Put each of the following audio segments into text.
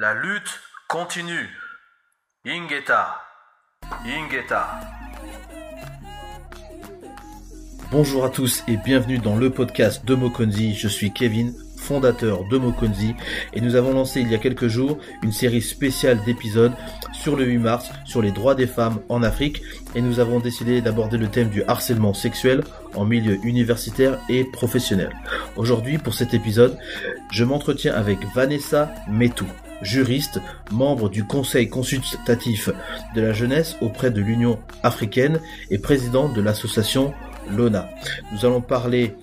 La lutte continue. Ingeta. Ingeta. Bonjour à tous et bienvenue dans le podcast de Mokonzi. Je suis Kevin, fondateur de Mokonzi et nous avons lancé il y a quelques jours une série spéciale d'épisodes sur le 8 mars sur les droits des femmes en Afrique et nous avons décidé d'aborder le thème du harcèlement sexuel en milieu universitaire et professionnel. Aujourd'hui pour cet épisode, je m'entretiens avec Vanessa Metou juriste, membre du Conseil consultatif de la jeunesse auprès de l'Union africaine et président de l'association LONA. Nous allons parler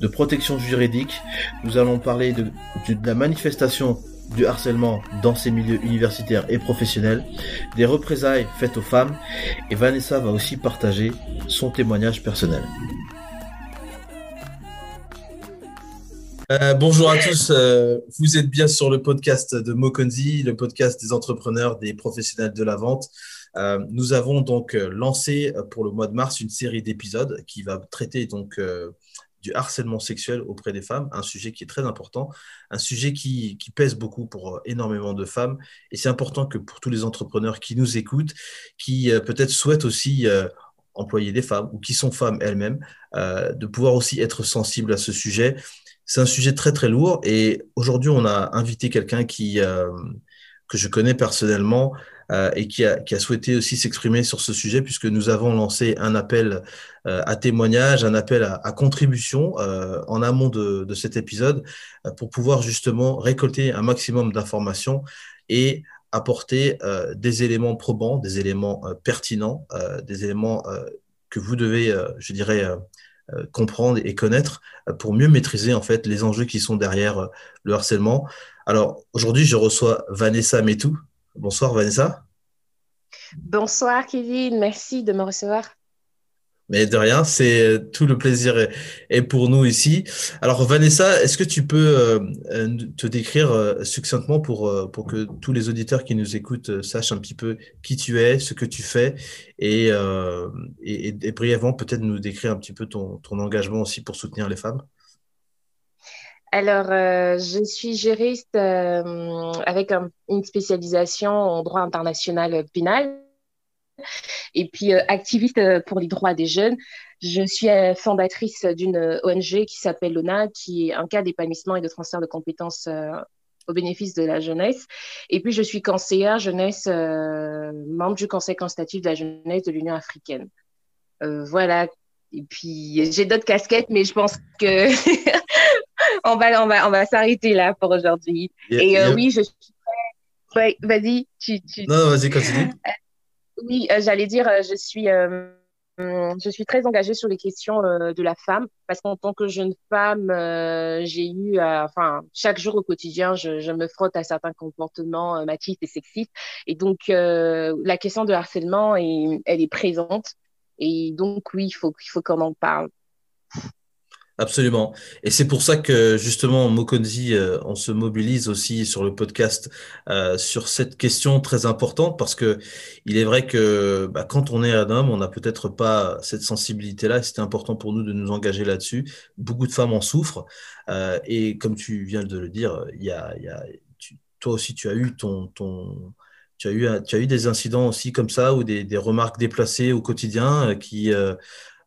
de protection juridique, nous allons parler de, la manifestation du harcèlement dans ces milieux universitaires et professionnels, des représailles faites aux femmes, et Vanessa va aussi partager son témoignage personnel. Euh, bonjour à tous, euh, vous êtes bien sur le podcast de Mokonzi, le podcast des entrepreneurs, des professionnels de la vente. Euh, nous avons donc lancé pour le mois de mars une série d'épisodes qui va traiter donc du harcèlement sexuel auprès des femmes, un sujet qui est très important, un sujet qui, qui pèse beaucoup pour énormément de femmes. Et c'est important que pour tous les entrepreneurs qui nous écoutent, qui peut-être souhaitent aussi employer des femmes ou qui sont femmes elles-mêmes, de pouvoir aussi être sensibles à ce sujet c'est un sujet très très lourd. Et aujourd'hui on a invité quelqu'un qui euh, que je connais personnellement euh, et qui a, qui a, souhaité aussi s'exprimer sur ce sujet puisque nous avons lancé un appel euh, à témoignage, un appel à, contribution en amont de, de, cet épisode pour pouvoir justement récolter un maximum d'informations et apporter des éléments probants, des éléments pertinents, des éléments que vous devez, je dirais, comprendre et connaître euh, pour mieux maîtriser en fait les enjeux qui sont derrière euh, le harcèlement. Alors aujourd'hui, je reçois Vanessa Metou. Bonsoir Vanessa. Bonsoir Kevin, merci de me recevoir. Mais de rien, c'est tout le plaisir est, pour nous ici. Alors Vanessa, est-ce que tu peux euh, euh, te décrire euh, succinctement pour, pour que tous les auditeurs qui nous écoutent sachent un petit peu qui tu es, ce que tu fais et, et, brièvement peut-être nous décrire un petit peu ton, ton engagement aussi pour soutenir les femmes? Alors, je suis juriste avec une spécialisation en droit international pénal et puis euh, activiste euh, pour les droits des jeunes. Je suis euh, fondatrice d'une ONG qui s'appelle LONA, qui est un cas d'épanouissement et de transfert de compétences au bénéfice de la jeunesse. Et puis, je suis conseillère jeunesse, membre du Conseil consultatif de la jeunesse de l'Union africaine. voilà. Et puis, j'ai d'autres casquettes, mais je pense que on va, on va, on va s'arrêter là pour aujourd'hui. Et oui, je suis Ouais, vas-y, tu, tu... Non, vas-y, continue. Oui, euh, j'allais dire, euh, je suis, euh, je suis très engagée sur les questions de la femme parce qu'en tant que jeune femme, j'ai eu, enfin, chaque jour au quotidien, je, je, me frotte à certains comportements machistes et sexistes. Et donc, la question de harcèlement, est, elle est présente. Et donc, oui, il faut, il faut qu'on en parle. Absolument. Et c'est pour ça que justement, Mokonzi, euh, on se mobilise aussi sur le podcast euh, sur cette question très importante parce que il est vrai que bah, quand on est un homme, on n'a peut-être pas cette sensibilité-là. C'était important pour nous de nous engager là-dessus. Beaucoup de femmes en souffrent. Euh, et comme tu viens de le dire, y a, y a toi aussi, tu as eu ton, tu as eu, tu as eu des incidents aussi comme ça ou des, des remarques déplacées au quotidien qui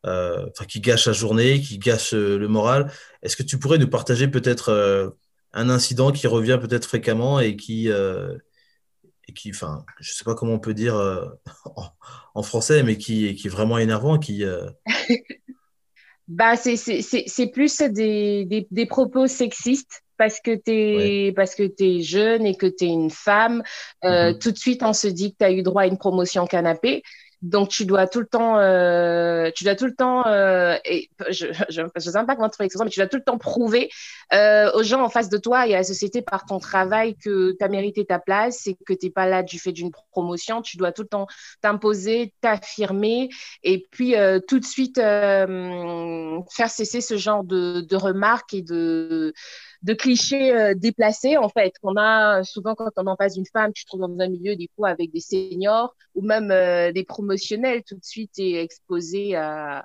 enfin qui gâche la journée, qui gâche euh, le moral. Est-ce que tu pourrais nous partager peut-être euh, un incident qui revient peut-être fréquemment et qui, et qui, enfin, je sais pas comment on peut dire en, français, mais qui, qui est vraiment énervant, qui. bah, c'est plus des, des, des, propos sexistes parce que tu es, parce que es jeune et que tu es une femme. Mm-hmm. Tout de suite, on se dit que tu as eu droit à une promotion canapé. Donc, tu dois tout le temps, euh, tu dois tout le temps, euh, et je ne sais pas comment trouver l'expression, mais tu dois tout le temps prouver euh, aux gens en face de toi et à la société par ton travail que tu as mérité ta place et que tu n'es pas là du fait d'une promotion. Tu dois tout le temps t'imposer, t'affirmer et puis euh, tout de suite euh, faire cesser ce genre de, de remarques et de de clichés euh, déplacés, en fait, qu'on a souvent quand on en passe une femme, tu te trouves dans un milieu, des fois, avec des seniors ou même euh, des promotionnels, tout de suite, et exposé à,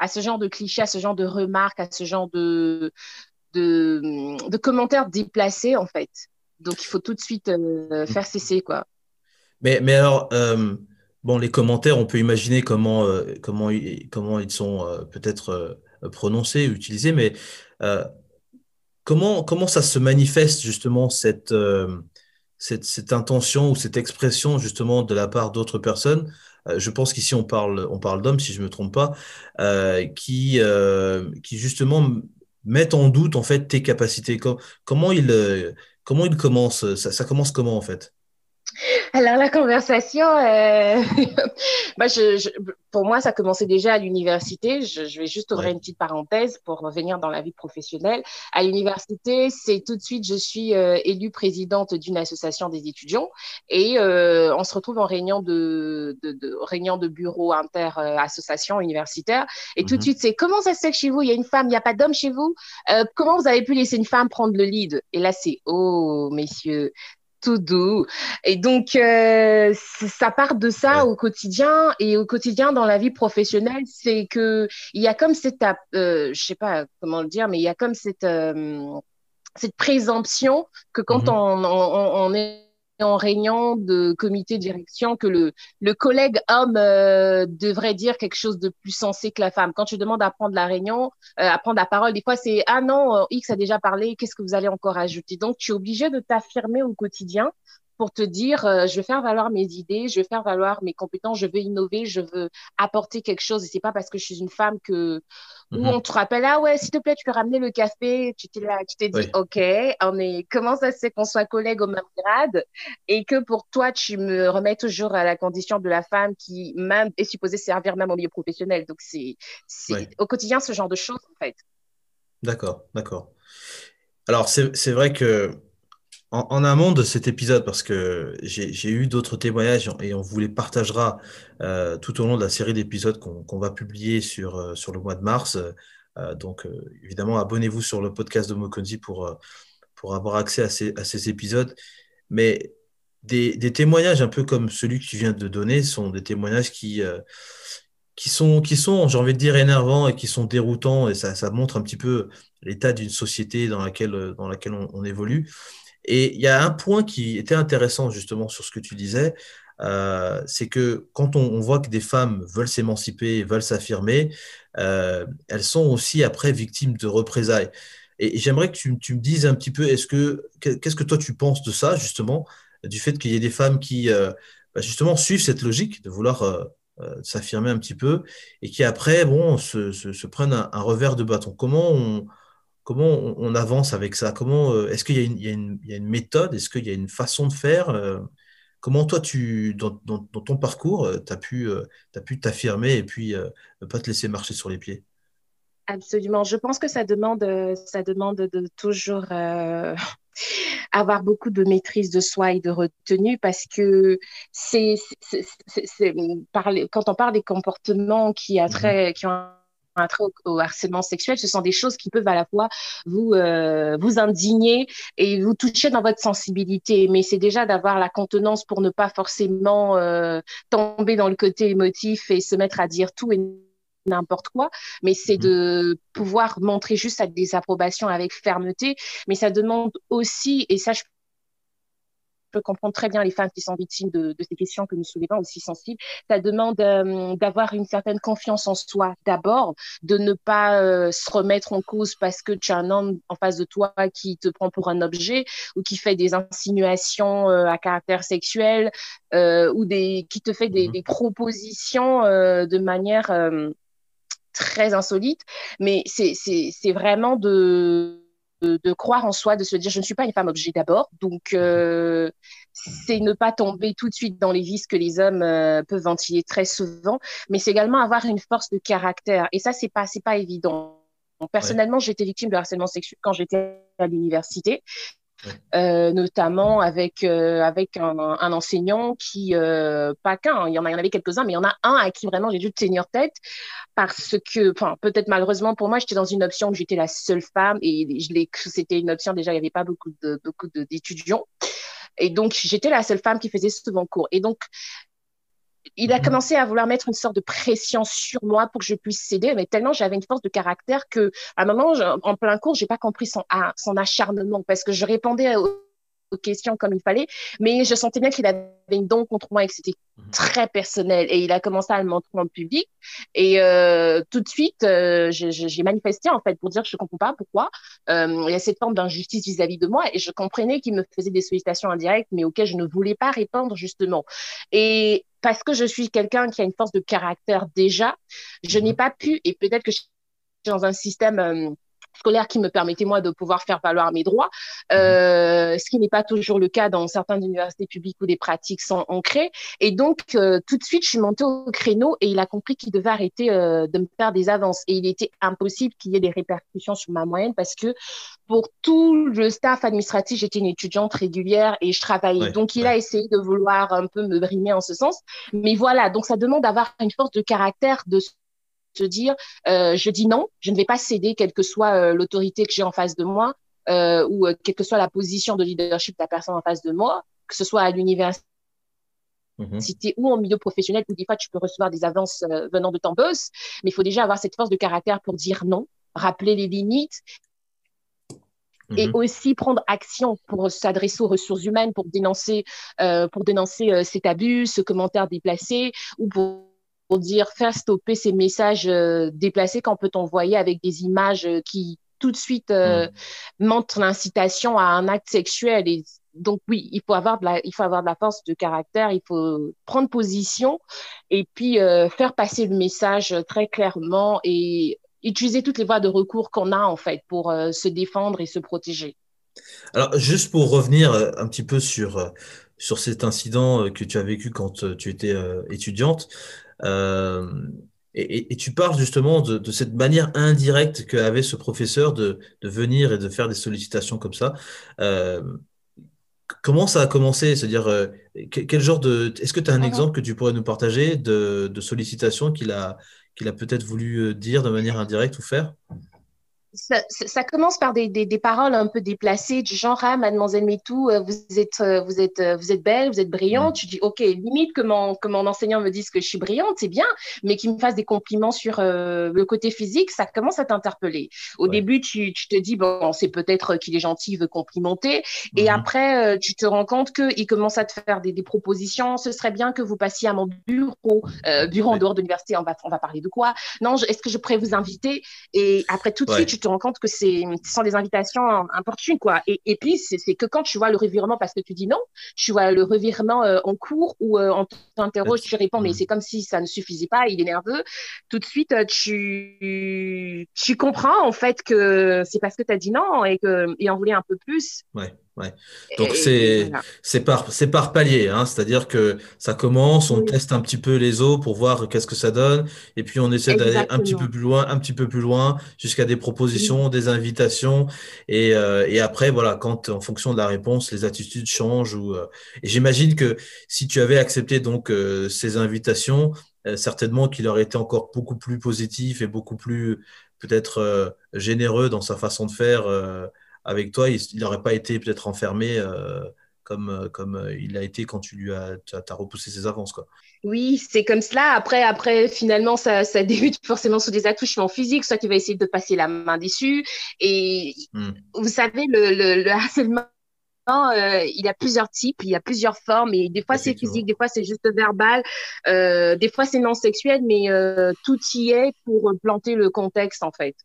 à ce genre de clichés, à ce genre de remarques, à ce genre de, de, de commentaires déplacés, en fait. Donc, il faut tout de suite euh, faire cesser, quoi. Mais, mais alors, bon, les commentaires, on peut imaginer comment, comment, comment ils sont peut-être prononcés, utilisés, mais comment, comment ça se manifeste justement cette, cette, cette, intention ou cette expression justement de la part d'autres personnes? Euh, je pense qu'ici on parle, on parle d'hommes, si je ne me trompe pas, euh, qui, euh, qui justement mettent en doute en fait tes capacités. Comment il, comment il commence ça, ça commence comment en fait? Alors la conversation, euh... bah, je, pour moi, ça commençait déjà à l'université. Je, vais juste ouvrir une petite parenthèse pour revenir dans la vie professionnelle. À l'université, c'est tout de suite, je suis euh, élue présidente d'une association des étudiants et euh, on se retrouve en réunion de, de, de réunion de bureau inter-association universitaire. Et tout de mhm. suite, c'est comment ça se fait que chez vous, il y a une femme, il n'y a pas d'homme chez vous? Comment vous avez pu laisser une femme prendre le lead? Et là, c'est oh, messieurs, tout doux. Et donc, euh, ça part de ça au quotidien. Et au quotidien, dans la vie professionnelle, c'est que il y a comme cette, euh, je sais pas comment le dire, mais il y a comme cette, euh, cette présomption que quand mm-hmm. on, on, on est en réunion de comité direction que le, le collègue homme euh, devrait dire quelque chose de plus sensé que la femme. Quand tu demandes à prendre la réunion, euh, à prendre la parole, des fois c'est ah non, euh, X a déjà parlé, qu'est-ce que vous allez encore ajouter? Donc tu es obligé de t'affirmer au quotidien pour te dire, euh, je vais faire valoir mes idées, je vais faire valoir mes compétences, je veux innover, je veux apporter quelque chose. Et c'est pas parce que je suis une femme que où mhm. on te rappelle, ah ouais, s'il te plaît, tu peux ramener le café. Tu t'es là, tu t'es dit, ok, on est, comment ça se fait qu'on soit collègues au même grade et que pour toi, tu me remets toujours à la condition de la femme qui même est supposée servir même au milieu professionnel. Donc c'est, c'est au quotidien ce genre de choses en fait. D'accord, d'accord. Alors c'est vrai que en, amont de cet épisode, parce que j'ai eu d'autres témoignages et on vous les partagera euh, tout au long de la série d'épisodes qu'on va publier sur, euh, sur le mois de mars. Euh, donc, évidemment, abonnez-vous sur le podcast de Mokonzi pour, pour avoir accès à ces, épisodes. Mais des, témoignages un peu comme celui que tu viens de donner sont des témoignages qui, qui sont, qui sont j'ai envie de dire, énervants et qui sont déroutants. Et ça, ça montre un petit peu l'état d'une société dans laquelle, dans laquelle on évolue. Et il y a un point qui était intéressant justement sur ce que tu disais, euh, c'est que quand on, voit que des femmes veulent s'émanciper, veulent s'affirmer, euh, elles sont aussi après victimes de représailles. Et, j'aimerais que tu, me dises un petit peu, est-ce que qu'est-ce que toi tu penses de ça justement, du fait qu'il y ait des femmes qui euh, bah, justement suivent cette logique de vouloir s'affirmer un petit peu et qui après bon se, prennent un, un, revers de bâton? Comment on comment on, avance avec ça Comment euh, est-ce qu'il y, a une méthode Est-ce qu'il y a une façon de faire euh, Comment toi, tu, dans, ton parcours, euh, tu as pu t'affirmer et puis ne pas te laisser marcher sur les pieds Absolument. Je pense que ça demande, de toujours avoir beaucoup de maîtrise de soi et de retenue parce que quand on parle des comportements qui, a mmh au, harcèlement sexuel, ce sont des choses qui peuvent à la fois vous euh, vous indigner et vous toucher dans votre sensibilité. Mais c'est déjà d'avoir la contenance pour ne pas forcément euh, tomber dans le côté émotif et se mettre à dire tout et n'importe quoi, mais c'est mmh de pouvoir montrer juste sa désapprobation avec fermeté. Mais ça demande aussi, et ça je peux comprendre très bien les femmes qui sont victimes de, ces questions que nous soulevons aussi sensibles. Ça demande euh, d'avoir une certaine confiance en soi d'abord, de ne pas euh, se remettre en cause parce que tu as un homme en face de toi qui te prend pour un objet ou qui fait des insinuations euh, à caractère sexuel ou des, qui te fait des, des propositions de manière très insolite. Mais c'est vraiment de de, croire en soi, de se dire je ne suis pas une femme objet d'abord. Donc, euh, c'est ne pas tomber tout de suite dans les vices que les hommes euh, peuvent ventiler très souvent, mais c'est également avoir une force de caractère. Et ça, c'est pas, c'est pas évident. Personnellement, j'étais victime de harcèlement sexuel quand j'étais à l'université. Euh, notamment avec euh, avec un, enseignant qui euh, pas qu'un, il y en a, avait quelques-uns, mais il y en a un à qui vraiment j'ai dû tenir tête parce que, peut-être malheureusement pour moi, j'étais dans une option où j'étais la seule femme et c'était une option déjà, il n'y avait pas beaucoup de beaucoup d'étudiants. Et donc, j'étais la seule femme qui faisait souvent cours. Et donc, il a mhm. commencé à vouloir mettre une sorte de pression sur moi pour que je puisse céder, mais tellement j'avais une force de caractère que, à un moment, en plein cours, j'ai pas compris son, son acharnement parce que je répondais questions comme il fallait, mais je sentais bien qu'il avait une don contre moi et que c'était mhm. très personnel. Et il a commencé à le montrer en public. Et euh, tout de suite, euh, j'ai manifesté en fait pour dire que je comprends pas pourquoi euh, il y a cette forme d'injustice vis-à-vis de moi. Et je comprenais qu'il me faisait des sollicitations indirectes, mais auxquelles je ne voulais pas répondre justement. Et parce que je suis quelqu'un qui a une force de caractère déjà, je n'ai mhm. pas pu, et peut-être que je suis dans un système euh, scolaire qui me permettait moi de pouvoir faire valoir mes droits, euh, mhm. ce qui n'est pas toujours le cas dans certaines universités publiques où des pratiques sont ancrées. Et donc euh, tout de suite, je suis montée au créneau et il a compris qu'il devait arrêter euh, de me faire des avances. Et il était impossible qu'il y ait des répercussions sur ma moyenne parce que pour tout le staff administratif, j'étais une étudiante régulière et je travaillais. donc il a essayé de vouloir un peu me brimer en ce sens. Mais voilà, donc ça demande d'avoir une force de caractère de te dire, euh, je dis non, je ne vais pas céder, quelle que soit euh, l'autorité que j'ai en face de moi euh, ou quelle que soit la position de leadership de la personne en face de moi, que ce soit à l'université mm-hmm. ou en milieu professionnel, où des fois tu peux recevoir des avances venant de ton boss, mais il faut déjà avoir cette force de caractère pour dire non, rappeler les limites et mm-hmm. aussi prendre action pour s'adresser aux ressources humaines, pour dénoncer, pour dénoncer cet abus, ce commentaire déplacé, ou pour pour dire faire stopper ces messages euh, déplacés qu'on peut envoyer avec des images euh, qui tout de suite euh, mm. montrent l'incitation à un acte sexuel. Et donc oui, il faut avoir de la, il faut avoir de la force de caractère, il faut prendre position et puis faire passer le message très clairement et utiliser toutes les voies de recours qu'on a en fait pour se défendre et se protéger. Alors juste pour revenir un petit peu sur sur cet incident que tu as vécu quand tu étais étudiante. Euh, et, tu parles justement de, cette manière indirecte qu'avait ce professeur de, venir et de faire des sollicitations comme ça. Euh, comment ça a commencé? C'est-à-dire, euh, quel genre de. Est-ce que tu as un exemple que tu pourrais nous partager de, de sollicitations qu'il a, qu'il a peut-être voulu dire de manière indirecte ou faire? Ça, commence par des, des, paroles un peu déplacées du genre ah mademoiselle Métou euh, vous êtes euh, vous êtes euh, vous êtes belle vous êtes brillante. Tu dis ok limite que mon que mon enseignant me dise que je suis brillante c'est bien mais qu'il me fasse des compliments sur le côté physique ça commence à t'interpeller. Au début tu, tu, te dis bon c'est peut-être qu'il est gentil il veut complimenter. Et mhm. après tu te rends compte que il commence à te faire des, des, propositions. Ce serait bien que vous passiez à mon bureau bureau en dehors de l'université. On va on va parler de quoi? Non est-ce que je pourrais vous inviter? Et après tout de suite tu te rends compte que c'est ce sont des invitations importunes quoi. Et, et puis c'est que quand tu vois le revirement parce que tu dis non, tu vois le revirement euh, en cours ou euh, on t'interroge, tu réponds mais c'est comme si ça ne suffisait pas, il est nerveux. Tout de suite euh, tu tu comprends en fait que c'est parce que tu as dit non et que en voulait un peu plus. Ouais. Ouais. Donc c'est c'est par c'est par palier, hein, c'est-à-dire que ça commence, on teste un petit peu les eaux pour voir qu'est-ce que ça donne, et puis on essaie d'aller un petit peu plus loin, un petit peu plus loin, jusqu'à des propositions, des invitations, et, euh, et après voilà, quand en fonction de la réponse, les attitudes changent. Ou euh, et j'imagine que si tu avais accepté donc euh, ces invitations, certainement qu'il aurait été encore beaucoup plus positif et beaucoup plus peut-être généreux dans sa façon de faire avec toi, il n'aurait pas été peut-être enfermé euh, comme, euh, comme euh, il a été quand tu lui as, as, repoussé ses avances. Quoi. Oui, c'est comme cela. Après, après finalement, ça, ça débute forcément sous des attouchements physiques, soit tu vas essayer de passer la main dessus. Et hmm. vous savez, le, le, harcèlement, il y a plusieurs types, il y a plusieurs formes, et des fois c'est physique, des fois c'est juste verbal, des fois c'est non sexuel, mais tout y est pour planter le contexte en fait.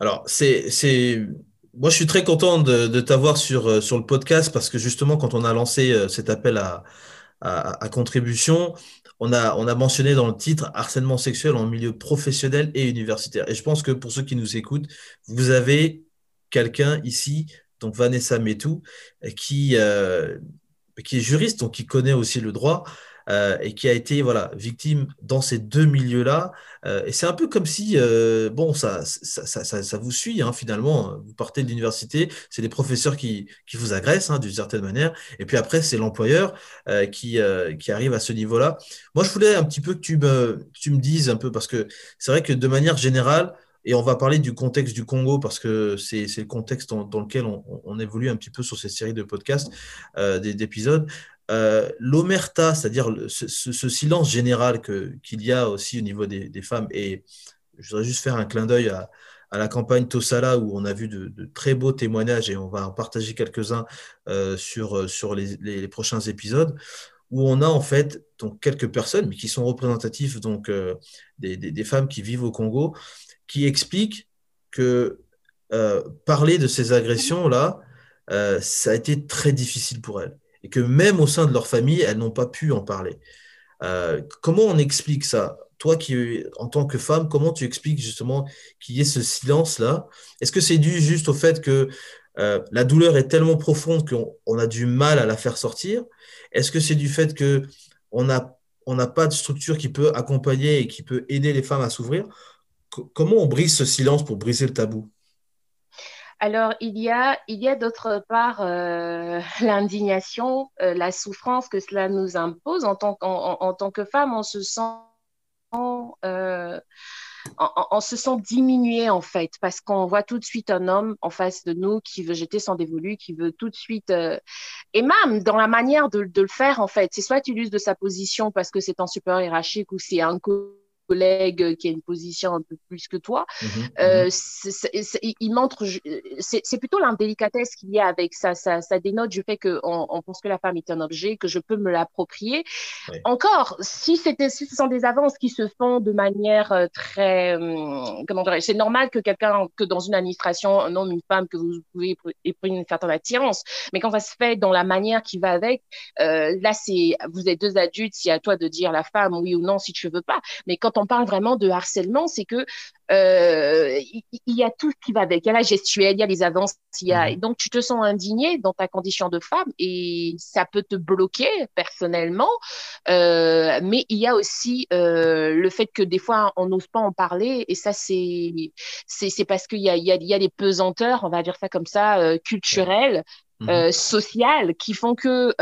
Alors, c'est moi, je suis très content de, t'avoir sur, euh, sur le podcast parce que justement, quand on a lancé euh, cet appel à, à, contribution, on a, on a mentionné dans le titre harcèlement sexuel en milieu professionnel et universitaire. Et je pense que pour ceux qui nous écoutent, vous avez quelqu'un ici, donc Vanessa Metou, qui, euh, qui est juriste, donc qui connaît aussi le droit. Euh, et qui a été voilà, victime dans ces deux milieux-là. Euh, et c'est un peu comme si, euh, bon, ça, ça, ça, ça, vous suit hein, finalement. Vous partez de l'université, c'est des professeurs qui, qui vous agressent hein, d'une certaine manière. Et puis après, c'est l'employeur qui, qui arrive à ce niveau-là. Moi, je voulais un petit peu que tu me, tu me dises un peu, parce que c'est vrai que de manière générale, et on va parler du contexte du Congo parce que c'est le contexte dans, lequel on, on, évolue un petit peu sur ces séries de podcasts, d'épisodes. Euh, l'omerta, c'est-à-dire ce, silence général qu'il y a aussi au niveau des, femmes, et je voudrais juste faire un clin d'œil à, à la campagne Tosala où on a vu de, très beaux témoignages et on va en partager quelques-uns sur, sur les, prochains épisodes où on a en fait donc, quelques personnes, mais qui sont représentatives donc, des, des, des, femmes qui vivent au Congo, qui expliquent que parler de ces agressions-là, ça a été très difficile pour elles. Et que même au sein de leur famille, elles n'ont pas pu en parler. comment on explique ça? Toi qui, en tant que femme, comment tu expliques justement qu'il y ait ce silence-là? Est-ce que c'est dû juste au fait que euh, la douleur est tellement profonde qu'on a du mal à la faire sortir? Est-ce que c'est du fait qu'on n'a on n'a pas de structure qui peut accompagner et qui peut aider les femmes à s'ouvrir? Comment on brise ce silence pour briser le tabou? Alors, il y a, il y a d'autre part euh, l'indignation, euh, la souffrance que cela nous impose en tant, en tant que femme. On se sent euh, on, se sent diminué en fait, parce qu'on voit tout de suite un homme en face de nous qui veut jeter son dévolu, qui veut tout de suite, et même dans la manière de, le faire en fait, c'est soit tu uses de sa position parce que c'est un super hiérarchique ou c'est un collègue qui a une position un peu plus que toi. Mhm, euh, mhm. il montre, c'est plutôt l'indélicatesse qu'il y a avec ça. Ça, ça dénote du fait qu'on on pense que la femme est un objet, que je peux me l'approprier. Encore, si, si ce sont des avances qui se font de manière euh, très, comment dire, c'est normal que quelqu'un, que dans une administration, un homme, une femme, que vous pouvez éprouver une certaine attirance. Mais quand ça se fait dans la manière qui va avec, euh, là, c'est, vous êtes deux adultes, c'est à toi de dire la femme oui ou non si tu veux pas. Mais quand on parle vraiment de harcèlement, c'est que euh, il, y a tout qui va avec. Il y a la gestuelle, il y a les avances, il y a... Mhm. donc tu te sens indigné dans ta condition de femme et ça peut te bloquer personnellement. Euh, mais il y a aussi euh, le fait que des fois on n'ose pas en parler et ça c'est c'est parce qu'il y a, il y, a, il y a des pesanteurs, on va dire ça comme ça, culturelles, mhm. sociales qui font que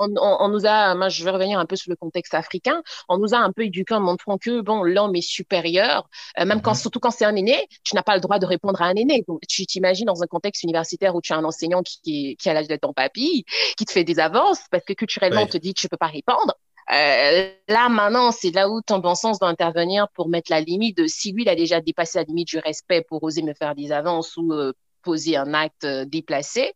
on, nous a, moi je vais revenir un peu sur le contexte africain, on nous a un peu éduqués en montrant que bon, l'homme est supérieur, euh, même quand, mhm. surtout quand c'est un aîné, tu n'as pas le droit de répondre à un aîné. Donc tu t'imagines dans un contexte universitaire où tu as un enseignant qui, qui a l'âge de ton papy, qui te fait des avances parce que culturellement on te dit que tu peux pas répondre. Euh, là, maintenant, c'est là où ton bon sens doit intervenir pour mettre la limite de si lui, il a déjà dépassé la limite du respect pour oser me faire des avances ou euh, poser un acte déplacé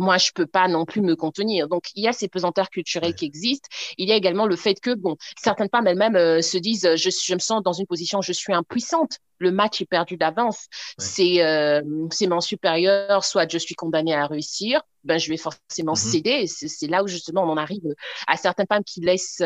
moi, je peux pas non plus me contenir. Donc, il y a ces pesanteurs culturelles qui existent. Il y a également le fait que, bon, certaines femmes elles-mêmes euh, se disent, euh, je, je, me sens dans une position, je suis impuissante. Le match est perdu d'avance. C'est euh, c'est mon supérieur, soit je suis condamnée à réussir, ben je vais forcément mm-hmm. céder. C'est là où justement on en arrive à certaines femmes qui laissent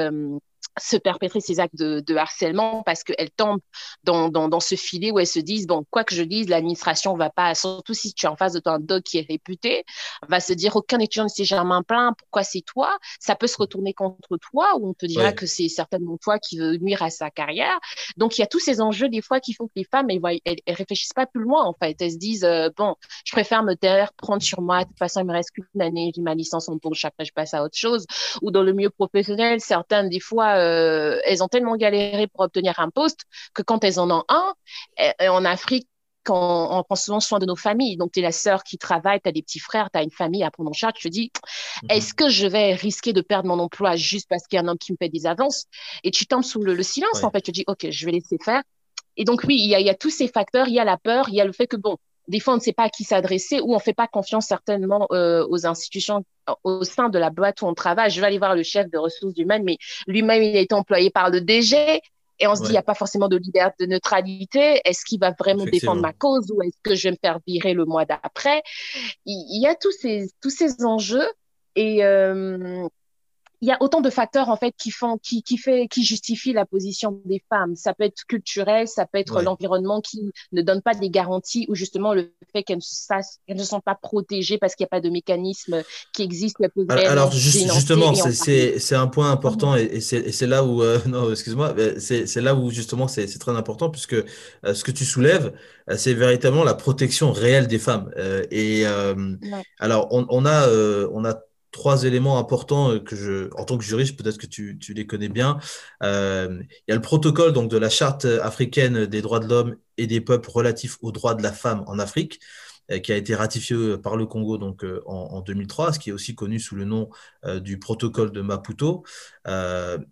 se perpétrer ces actes de, de harcèlement parce qu'elles tombent dans, dans, dans, ce filet où elles se disent, bon, quoi que je dise, l'administration va pas, surtout si tu es en face de toi un doc qui est réputé, va se dire, aucun étudiant ne s'est jamais plaint, pourquoi c'est toi? Ça peut se retourner contre toi ou on te dira que c'est certainement toi qui veux nuire à sa carrière. Donc, il y a tous ces enjeux des fois qui font que les femmes, elles, elles, réfléchissent pas plus loin en fait. Elles se disent, euh, bon, je préfère me taire, prendre sur moi, de toute façon, il me reste qu'une année, j'ai ma licence en poche, après je passe à autre chose. Ou dans le milieu professionnel, certaines, des fois, euh, elles ont tellement galéré pour obtenir un poste que quand elles en ont un, en Afrique, on, prend souvent soin de nos familles. Donc, tu es la sœur qui travaille, tu as des petits frères, tu as une famille à prendre en charge. Tu te dis, mhm. est-ce que je vais risquer de perdre mon emploi juste parce qu'il y a un homme qui me fait des avances? Et tu tombes sous le, silence, en fait. Tu te dis, OK, je vais laisser faire. Et donc, oui, il y, a, il y a tous ces facteurs. Il y a la peur, il y a le fait que, bon, des fois, on ne sait pas à qui s'adresser ou on ne fait pas confiance certainement euh, aux institutions au sein de la boîte où on travaille. Je vais aller voir le chef de ressources humaines, mais lui-même, il a été employé par le DG. Et on se dit, il n'y a pas forcément de liberté, de neutralité. Est-ce qu'il va vraiment défendre ma cause ou est-ce que je vais me faire virer le mois d'après? Il y a tous ces, tous ces enjeux. Et, euh, il y a autant de facteurs en fait qui font, qui, qui fait, qui justifient la position des femmes. Ça peut être culturel, ça peut être l'environnement qui ne donne pas des garanties ou justement le fait qu'elles ne, ne sont pas protégées parce qu'il n'y a pas de mécanisme qui existe. Alors, justement, c'est un point important et, c'est là où, euh, non, excuse-moi, c'est là où justement c'est très important puisque euh, ce que tu soulèves, euh, c'est véritablement la protection réelle des femmes. et alors, on, on a, on a trois éléments importants euh, que je, en tant que juriste, peut-être que tu, tu, les connais bien. Euh, il y a le protocole donc, de la Charte africaine des droits de l'homme et des peuples relatifs aux droits de la femme en Afrique. Qui a été ratifié par le Congo donc, en, 2003, ce qui est aussi connu sous le nom du protocole de Maputo.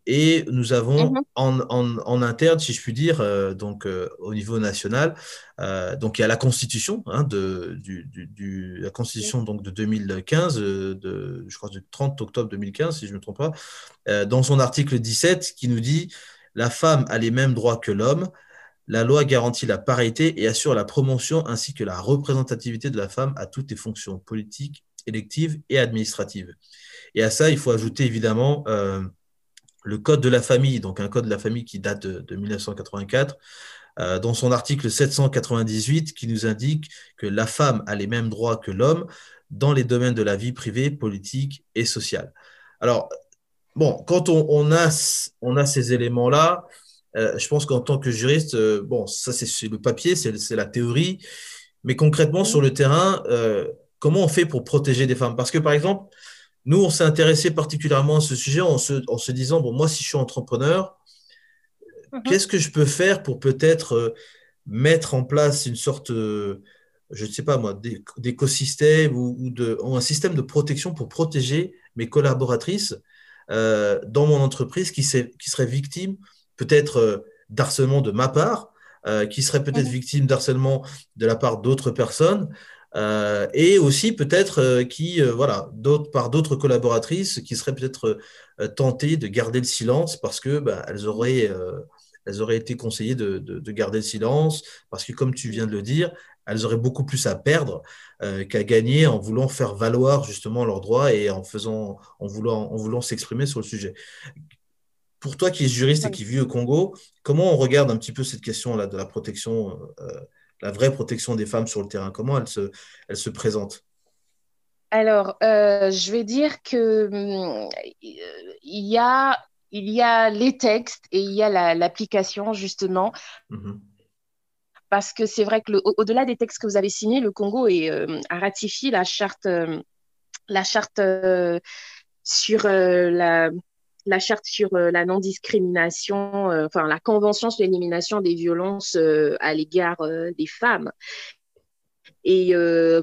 et nous avons mhm. en, en, interne, si je puis dire, donc au niveau national, donc il y a la Constitution, hein, de, du, du, la Constitution donc, de 2015, de, je crois du 30 octobre 2015, si je ne me trompe pas, dans son article 17 qui nous dit la femme a les mêmes droits que l'homme. La loi garantit la parité et assure la promotion ainsi que la représentativité de la femme à toutes les fonctions politiques, électives et administratives. Et à ça, il faut ajouter évidemment euh, le Code de la famille, donc un Code de la famille qui date de, 1984, euh, dans son article 798 qui nous indique que la femme a les mêmes droits que l'homme dans les domaines de la vie privée, politique et sociale. Alors, bon, quand on, a, on a ces éléments-là, euh, je pense qu'en tant que juriste, euh, bon, ça c'est le papier, c'est la théorie, mais concrètement sur le terrain, euh, comment on fait pour protéger des femmes? Parce que par exemple, nous, on s'est intéressé particulièrement à ce sujet en se, en se, disant, bon, moi, si je suis entrepreneur, mhm. qu'est-ce que je peux faire pour peut-être mettre en place une sorte, je ne sais pas moi, d'écosystème ou, ou, de, ou un système de protection pour protéger mes collaboratrices dans mon entreprise qui, qui serait victime peut-être euh, d'harcèlement de ma part, euh, qui serait peut-être mhm. victime d'harcèlement de la part d'autres personnes, et aussi peut-être qui, voilà, par d'autres collaboratrices qui seraient peut-être tentées de garder le silence parce que bah, elles auraient elles auraient été conseillées de, de, garder le silence, parce que comme tu viens de le dire, elles auraient beaucoup plus à perdre euh, qu'à gagner en voulant faire valoir justement leurs droits et en faisant, en voulant, en voulant s'exprimer sur le sujet. Pour toi qui es juriste et qui vis au Congo, comment on regarde un petit peu cette question-là de la protection, euh, la vraie protection des femmes sur le terrain? Comment elle se, elle se présente? Alors, euh, je vais dire que hum, il y a il y a les textes et il y a l'application justement. Mm-hmm parce que c'est vrai que au-delà des textes que vous avez signés, le Congo euh, a ratifié la charte, la charte sur la, la charte sur la non-discrimination, enfin la convention sur l'élimination des violences à l'égard des femmes. Et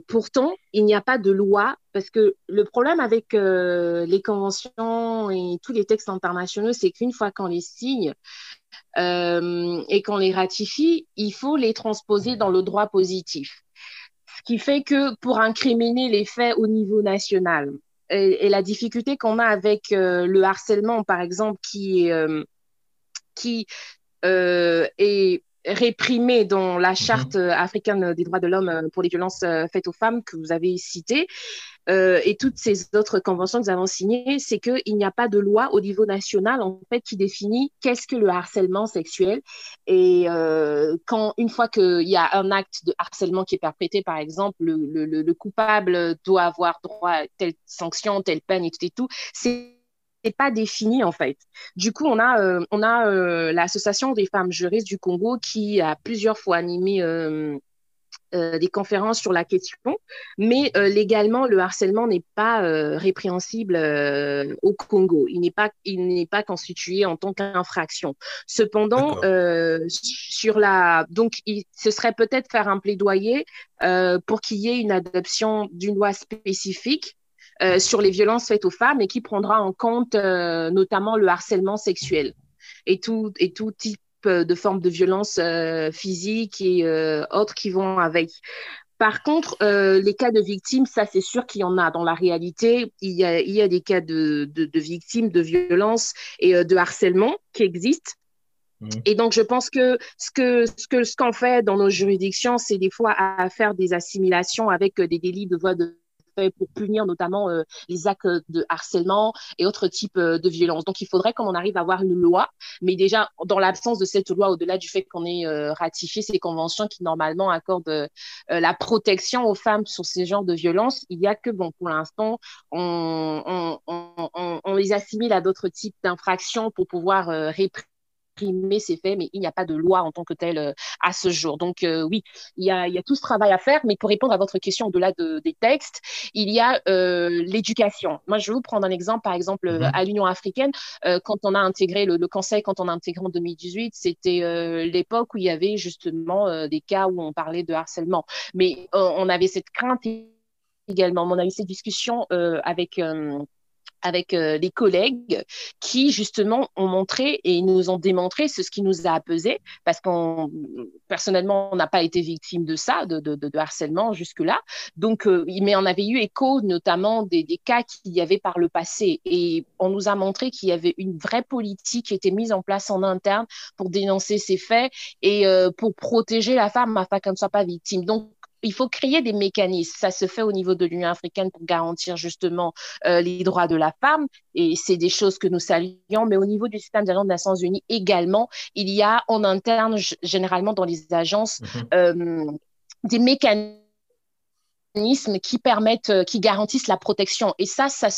pourtant, il n'y a pas de loi, parce que le problème avec les conventions et tous les textes internationaux, c'est qu'une fois qu'on les signe, euh, et qu'on les ratifie, il faut les transposer dans le droit positif. Ce qui fait que pour incriminer les faits au niveau national, et, la difficulté qu'on a avec euh, le harcèlement, par exemple, qui, euh, qui est réprimé dans la mhm. charte africaine des droits de l'homme pour les violences faites aux femmes que vous avez citée, euh, et toutes ces autres conventions que nous avons signées, c'est qu'il n'y a pas de loi au niveau national en fait qui définit qu'est-ce que le harcèlement sexuel. Et euh, quand une fois qu'il y a un acte de harcèlement qui est perpétré, par exemple, le, le, le coupable doit avoir droit à telle sanction, telle peine et tout et tout, c'est n'est pas défini en fait. Du coup, on a, euh, on a euh, l'association des femmes juristes du Congo qui a plusieurs fois animé euh, des conférences sur la question, mais légalement, le harcèlement n'est pas répréhensible au Congo. Il n'est pas, il n'est pas constitué en tant qu'infraction. Cependant, sur la, donc, ce serait peut-être faire un plaidoyer pour qu'il y ait une adoption d'une loi spécifique sur les violences faites aux femmes et qui prendra en compte notamment le harcèlement sexuel et tout, et tout type euh, de formes de violence euh, physique et euh, autres qui vont avec. Par contre, les cas de victimes, ça c'est sûr qu'il y en a dans la réalité. Il y a, il y a des cas de, de, victimes de violence et de harcèlement qui existent. Mmh. Et donc, je pense que ce que ce que ce qu'on fait dans nos juridictions, c'est des fois à faire des assimilations avec des délits de voie de pour punir notamment euh, les actes de harcèlement et autres types euh, de violences. Donc, il faudrait qu'on arrive à avoir une loi, mais déjà, dans l'absence de cette loi, au-delà du fait qu'on ait euh, ratifié ces conventions qui normalement accordent la protection aux femmes sur ces genres de violences, il y a que, bon, pour l'instant, on, les assimile à d'autres types d'infractions pour pouvoir réprimer réprimer ces faits, mais il n'y a pas de loi en tant que telle euh, à ce jour. Donc euh, oui, il y, a, il y, a, tout ce travail à faire, mais pour répondre à votre question au-delà de, des textes, il y a euh, l'éducation. Moi, je vais vous prendre un exemple, par exemple, mhm. à l'Union africaine, quand on a intégré le, le, Conseil, quand on a intégré en 2018, c'était l'époque où il y avait justement des cas où on parlait de harcèlement. Mais on avait cette crainte également. On a eu cette discussion avec avec euh, les collègues qui justement ont montré et nous ont démontré ce, qui nous a apaisé parce qu'on personnellement on n'a pas été victime de ça de, harcèlement jusque là donc euh, mais on avait eu écho notamment des, des cas qu'il y avait par le passé et on nous a montré qu'il y avait une vraie politique qui était mise en place en interne pour dénoncer ces faits et euh, pour protéger la femme afin qu'elle ne soit pas victime. Donc il faut créer des mécanismes. Ça se fait au niveau de l'Union africaine pour garantir justement euh, les droits de la femme et c'est des choses que nous saluons. Mais au niveau du système des Nations Unies également, il y a en interne, généralement dans les agences, mm-hmm. euh, des mécanismes qui permettent, euh, qui garantissent la protection. Et ça, ça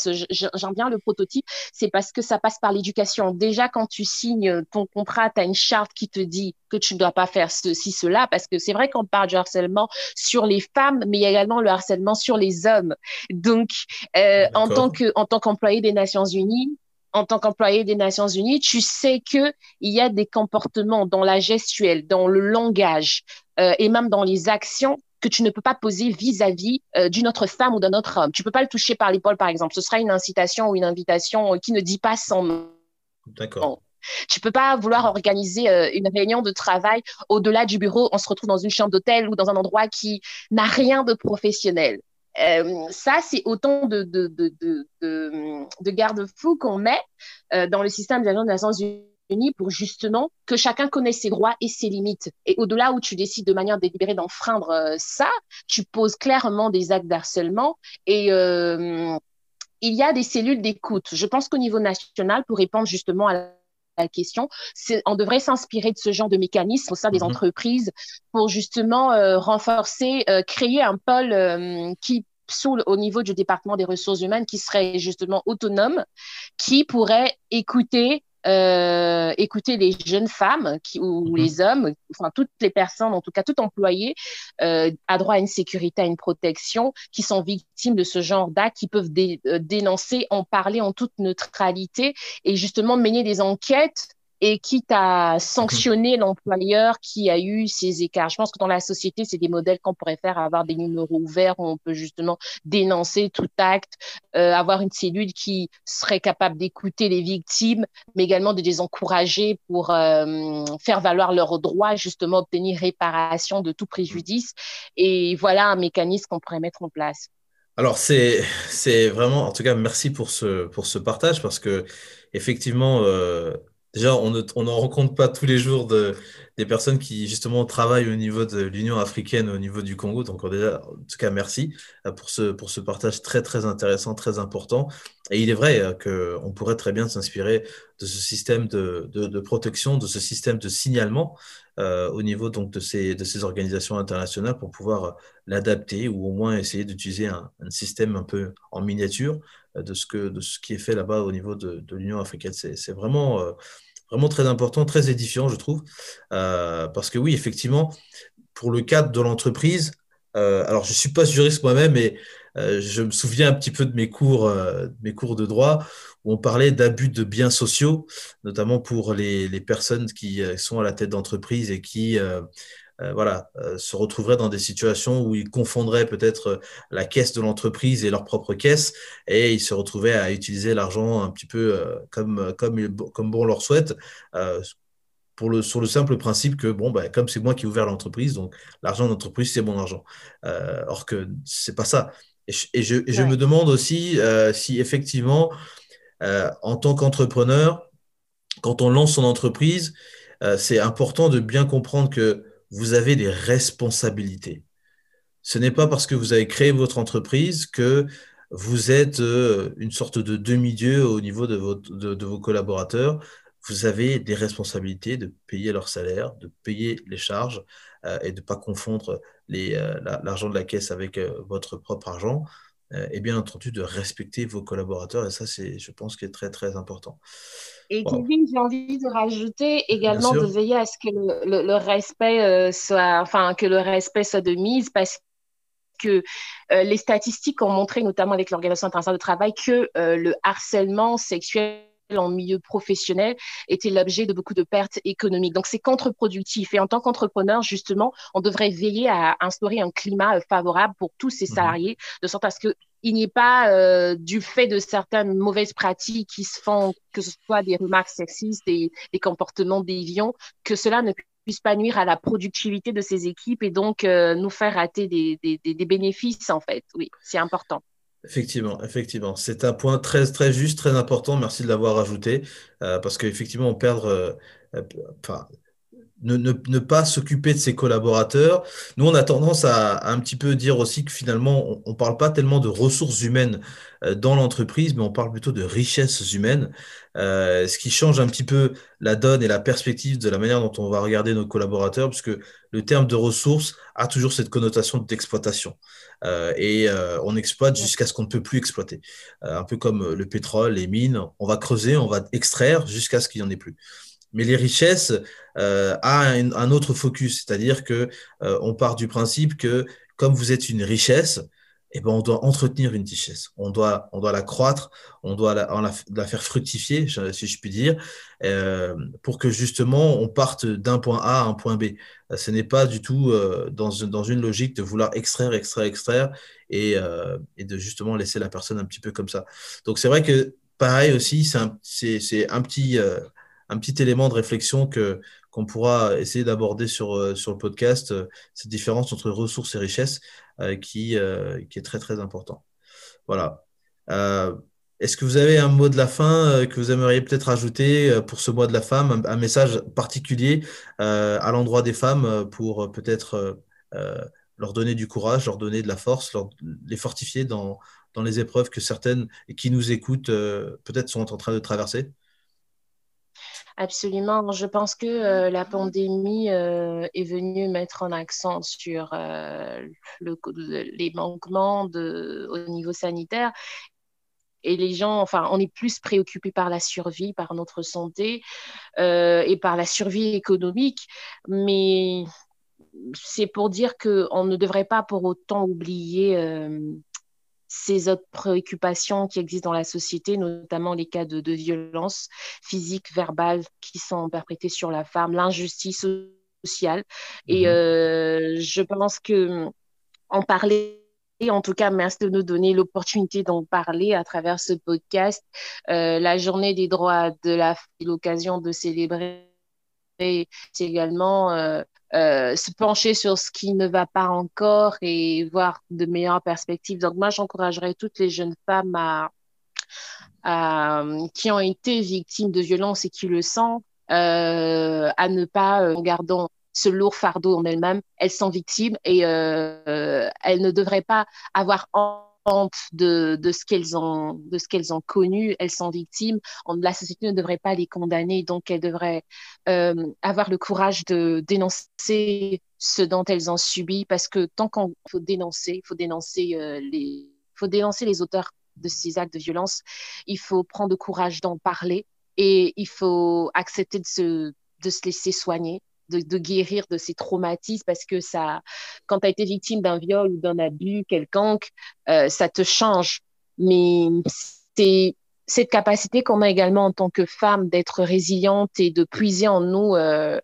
j'en viens le prototype, c'est parce que ça passe par l'éducation. Déjà, quand tu signes ton contrat, tu as une charte qui te dit que tu ne dois pas faire ceci, cela, parce que c'est vrai qu'on parle du harcèlement sur les femmes, mais il y a également le harcèlement sur les hommes. Donc, euh, en tant que, en tant qu'employé des Nations Unies, en tant qu'employé des Nations Unies, tu sais que il y a des comportements dans la gestuelle, dans le langage euh, et même dans les actions que tu ne peux pas poser vis-à-vis euh, d'une autre femme ou d'un autre homme. Tu peux pas le toucher par l'épaule, par exemple. Ce sera une incitation ou une invitation euh, qui ne dit pas son nom. D'accord. Tu peux pas vouloir organiser euh, une réunion de travail au-delà du bureau. On se retrouve dans une chambre d'hôtel ou dans un endroit qui n'a rien de professionnel. ça, c'est autant de, de, de, de, de garde-fous qu'on met dans le système de des Nations Pour justement que chacun connaisse ses droits et ses limites. Et au-delà où tu décides de manière délibérée d'enfreindre euh, ça, tu poses clairement des actes d'harcèlement et euh, il y a des cellules d'écoute. Je pense qu'au niveau national, pour répondre justement à la question, on devrait s'inspirer de ce genre de mécanisme au sein des mhm. entreprises pour justement euh, renforcer, créer un pôle qui sous, au niveau du département des ressources humaines qui serait justement autonome, qui pourrait écouter euh, écouter les jeunes femmes qui, ou mhm. les hommes, enfin toutes les personnes, en tout cas tout employé, euh, a droit à une sécurité, à une protection, qui sont victimes de ce genre d'actes, qui peuvent euh, dénoncer, en parler en toute neutralité et justement mener des enquêtes et quitte à sanctionner l'employeur qui a eu ces écarts. Je pense que dans la société, c'est des modèles qu'on pourrait faire, avoir des numéros ouverts où on peut justement dénoncer tout acte, euh, avoir une cellule qui serait capable d'écouter les victimes, mais également de les encourager pour euh, faire valoir leurs droits, justement obtenir réparation de tout préjudice. Et voilà un mécanisme qu'on pourrait mettre en place. Alors, c'est, c'est vraiment, en tout cas, merci pour ce, pour ce partage parce que, effectivement, euh, Déjà, on n'en rencontre pas tous les jours de, des personnes qui justement travaillent au niveau de l'Union africaine, au niveau du Congo. Donc déjà, en tout cas, merci euh, pour ce, partage très très intéressant, très important. Et il est vrai euh, qu'on pourrait très bien s'inspirer de ce système de, protection, de ce système de signalement euh, au niveau de ces, organisations internationales pour pouvoir l'adapter ou au moins essayer d'utiliser un, système un peu en miniature de ce, que, de ce qui est fait là-bas au niveau de, de l'Union africaine. C'est vraiment, euh, vraiment très important, très édifiant, je trouve. Euh, parce que oui, effectivement, pour le cadre de l'entreprise, euh, alors je ne suis pas juriste moi-même, mais je me souviens un petit peu de mes cours, mes cours de droit où on parlait d'abus de biens sociaux, notamment pour les, les, personnes qui sont à la tête d'entreprise et qui euh, voilà, euh, se retrouveraient dans des situations où ils confondraient peut-être euh, la caisse de l'entreprise et leur propre caisse et ils se retrouvaient à utiliser l'argent un petit peu comme, comme, comme bon leur souhaite. Pour le, sur le simple principe que, bon, bah, comme c'est moi qui ai ouvert l'entreprise, donc l'argent de l'entreprise, c'est mon argent. or que c'est pas ça. Et je, je, me demande aussi si effectivement, en tant qu'entrepreneur, quand on lance son entreprise, c'est important de bien comprendre que vous avez des responsabilités. Ce n'est pas parce que vous avez créé votre entreprise que vous êtes euh, une sorte de demi-dieu au niveau de, vos collaborateurs. Vous avez des responsabilités de payer leur salaire, de payer les charges euh, et de ne pas confondre euh, l'argent de la caisse avec votre propre argent. Et bien entendu de respecter vos collaborateurs. Et ça, c'est, je pense, qui est très, très important. Et Kevin, j'ai envie de rajouter également de veiller à ce que le, respect soit, enfin, que le respect soit de mise parce que les statistiques ont montré, notamment avec l'Organisation internationale de travail, que le harcèlement sexuel en milieu professionnel était l'objet de beaucoup de pertes économiques. Donc, c'est contre-productif. Et en tant qu'entrepreneur, justement, on devrait veiller à instaurer un climat euh, favorable pour tous ces mhm. salariés, de sorte à ce qu'il n'y ait pas, euh, du fait de certaines mauvaises pratiques qui se font, que ce soit des remarques sexistes et des comportements déviants, que cela ne puisse pas nuire à la productivité de ces équipes et donc euh, nous faire rater des, des bénéfices, en fait. Oui, c'est important. Effectivement, effectivement. C'est un point très, très juste, très important. Merci de l'avoir ajouté. Euh, parce qu'effectivement, on perd, euh, euh, enfin, ne, ne, ne, pas s'occuper de ses collaborateurs. Nous, on a tendance à, à, un petit peu dire aussi que finalement, on ne parle pas tellement de ressources humaines dans l'entreprise, mais on parle plutôt de richesses humaines. Euh, ce qui change un petit peu la donne et la perspective de la manière dont on va regarder nos collaborateurs, puisque le terme de ressources a toujours cette connotation d'exploitation. Euh, et euh, on exploite jusqu'à ce qu'on ne peut plus exploiter. Euh, un peu comme le pétrole, les mines, on va creuser, on va extraire jusqu'à ce qu'il n'y en ait plus. Mais les richesses euh, a un, autre focus, c'est-à-dire que on part du principe que comme vous êtes une richesse, eh ben, on doit entretenir une richesse. On doit, on doit la croître, on doit la, la, faire fructifier, si je puis dire, euh, pour que justement on parte d'un point A à un point B. Ce n'est pas du tout euh, dans, dans, une logique de vouloir extraire, extraire, extraire et, euh, et, de justement laisser la personne un petit peu comme ça. Donc c'est vrai que pareil aussi, c'est un, un, petit, euh, un petit élément de réflexion qu'on pourra essayer d'aborder sur, euh, le podcast, cette différence entre ressources et richesses. Euh, qui, euh, est très très important. Voilà. Euh, est-ce que vous avez un mot de la fin que vous aimeriez peut-être ajouter pour ce mois de la femme, un, message particulier à l'endroit des femmes pour peut-être leur donner du courage, leur donner de la force, les fortifier dans, dans les épreuves que certaines qui nous écoutent peut-être sont en train de traverser? Absolument. Je pense que euh, la pandémie euh, est venue mettre en accent sur euh, le, les manquements de, au niveau sanitaire. Et les gens, enfin, on est plus préoccupés par la survie, par notre santé et par la survie économique. Mais c'est pour dire qu'on ne devrait pas pour autant oublier ces autres préoccupations qui existent dans la société, notamment les cas de, de violence physique, verbale qui sont perpétrées sur la femme, l'injustice sociale. Et mhm. euh, je pense que en parler en tout cas, merci de nous donner l'opportunité d'en parler à travers ce podcast. Euh, la journée des droits de la l'occasion de célébrer c'est également euh, euh, se pencher sur ce qui ne va pas encore et voir de meilleures perspectives. Donc moi, j'encouragerais toutes les jeunes femmes à, qui ont été victimes de violences et qui le sentent euh, à ne pas, en gardant ce lourd fardeau en elles-mêmes, elles sont victimes et elles ne devraient pas avoir honte de, de ce qu'elles ont de ce qu'elles ont connu elles sont victimes. La société ne devrait pas les condamner donc elles devraient euh, avoir le courage de dénoncer ce dont elles ont subi parce que tant qu'on faut dénoncer faut dénoncer euh, les faut dénoncer les auteurs de ces actes de violence il faut prendre le courage d'en parler et il faut accepter de se de se laisser soigner de, guérir de ces traumatismes parce que ça, quand tu as été victime d'un viol ou d'un abus quelconque, euh, ça te change. Mais c'est cette capacité qu'on a également en tant que femme d'être résiliente et de puiser en nous euh,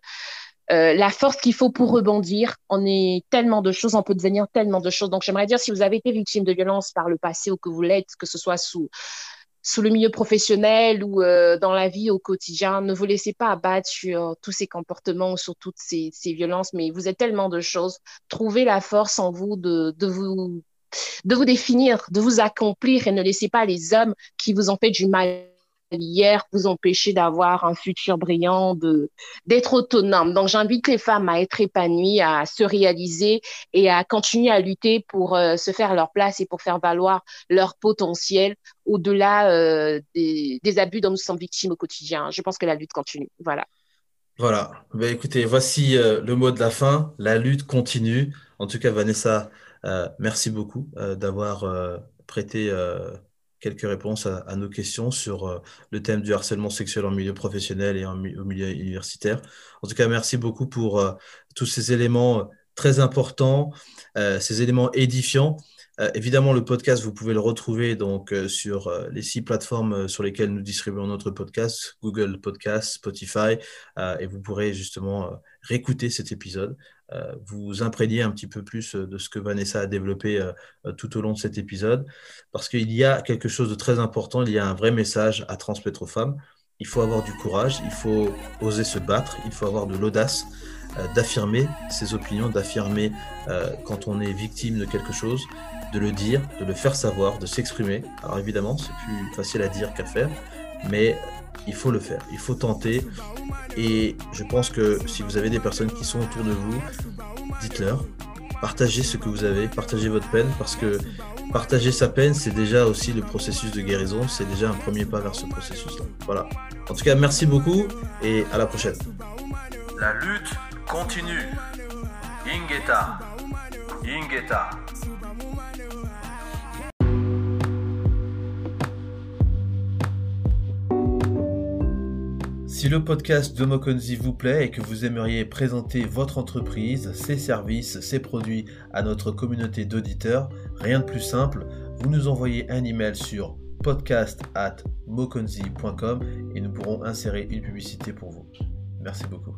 euh, la force qu'il faut pour rebondir. On est tellement de choses, on peut devenir tellement de choses. Donc j'aimerais dire, si vous avez été victime de violence par le passé ou que vous l'êtes, que ce soit sous sous le milieu professionnel ou euh, dans la vie au quotidien. Ne vous laissez pas abattre sur tous ces comportements ou sur toutes ces, ces, violences, mais vous êtes tellement de choses. Trouvez la force en vous de, de vous de vous définir, de vous accomplir et ne laissez pas les hommes qui vous ont fait du mal hier vous empêcher d'avoir un futur brillant, de d'être autonome. Donc j'invite les femmes à être épanouies, à se réaliser et à continuer à lutter pour euh, se faire leur place et pour faire valoir leur potentiel au-delà euh, des, abus dont nous sommes victimes au quotidien. Je pense que la lutte continue. Voilà. Voilà. Ben, écoutez, voici euh, le mot de la fin. La lutte continue. En tout cas, Vanessa, merci beaucoup d'avoir prêté quelques réponses à, nos questions sur le thème du harcèlement sexuel en milieu professionnel et en, au milieu universitaire. En tout cas, merci beaucoup pour tous ces éléments très importants, ces éléments édifiants. Euh, évidemment, le podcast, vous pouvez le retrouver donc euh, sur euh, les six plateformes sur lesquelles nous distribuons notre podcast, Google Podcast, Spotify, et vous pourrez justement réécouter cet épisode, vous imprégner un petit peu plus de ce que Vanessa a développé tout au long de cet épisode, parce qu'il y a quelque chose de très important, il y a un vrai message à transmettre aux femmes. Il faut avoir du courage, il faut oser se battre, il faut avoir de l'audace d'affirmer ses opinions, d'affirmer quand on est victime de quelque chose, de le dire, de le faire savoir, de s'exprimer. Alors évidemment, c'est plus facile à dire qu'à faire, mais il faut le faire, il faut tenter. Et je pense que si vous avez des personnes qui sont autour de vous, dites-leur, partagez ce que vous avez, partagez votre peine, parce que partager sa peine, c'est déjà aussi le processus de guérison, c'est déjà un premier pas vers ce processus-là. Voilà. En tout cas, merci beaucoup et à la prochaine. La lutte continue. Ingeta. Ingeta. Si le podcast de Mokonzi vous plaît et que vous aimeriez présenter votre entreprise, ses services, ses produits à notre communauté d'auditeurs, rien de plus simple, vous nous envoyez un email sur podcast at et nous pourrons insérer une publicité pour vous. Merci beaucoup.